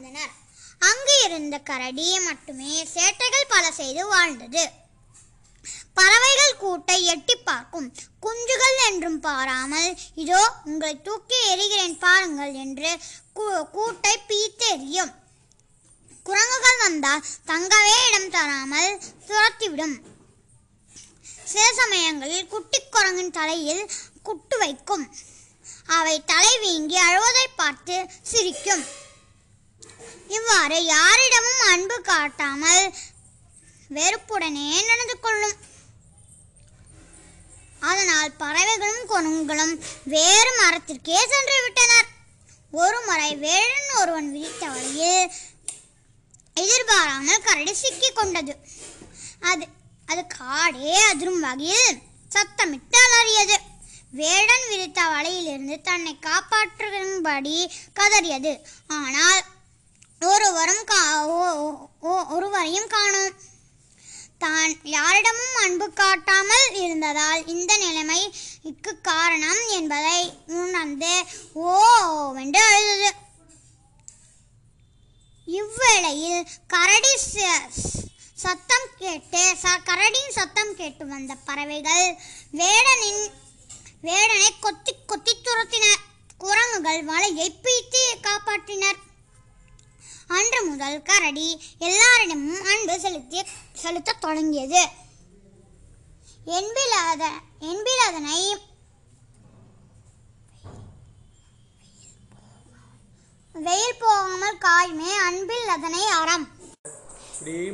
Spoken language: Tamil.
அந்த கரடி மட்டுமே சேட்டைகள் பல செய்து வாழ்ந்தது. பறவைகள் கூட்டை எட்டி பார்க்கும். குஞ்சுகள் என்றும் பாராமல் இதோ உங்களை தூக்கி எறிகிறேன் பாருங்கள் என்று கூ- கூட்டை பீத்து எறியும். குரங்குகள் வந்தால் தங்கவே இடம் தராமல் துரத்திவிடும். சில சமயங்களில் குட்டி குரங்கின் தலையில் குட்டு வைக்கும். அவை தலை வீங்கி அழுவதை பார்த்து சிரிக்கும். இவ்வாறு யாரிடமும் அன்பு காட்டாமல் வெறுப்புடனே நடந்து கொள்ளும். அதனால் பறவைகளும் குரங்குகளும் வேறு மரத்திற்கே சென்று விட்டனர். ஒரு முறை வேடன் ஒருவன் விரித்த வழியில் எதிர்பாராமல் கரடி சிக்கிக் கொண்டது. அது அது காடே அதிரும் வகையில் சத்தமிட்டு அலறியது வேடன் விரித்த வலையிலிருந்து தன்னை காப்பாற்றும்படி கதறியது. ஆனால் ஒருவரும் கா ஓ- ஓ- ஒருவரையும் காணோம். தான் யாரிடமும் அன்பு காட்டாமல் இருந்ததால் இந்த நிலைமைக்கு காரணம் என்பதை உணர்ந்து ஓ வென்று இவ்வேளையில் கரடி ச- சத்தம் கேட்டு ச- கரடியின் சத்தம் கேட்டு வந்த பறவைகள் வேடனின் வேடனை கொத்தி கொத்தி துரத்தின குரங்குகள் வலையை அன்று கரடி எல்லாரிடமும் அன்பு செலுத்தி செலுத்தத் தொடங்கியது. என்பிலாத என்பிலாதனை வெயில் போகாமல் காயுமே அன்பில் அதனை அறம். இப்படி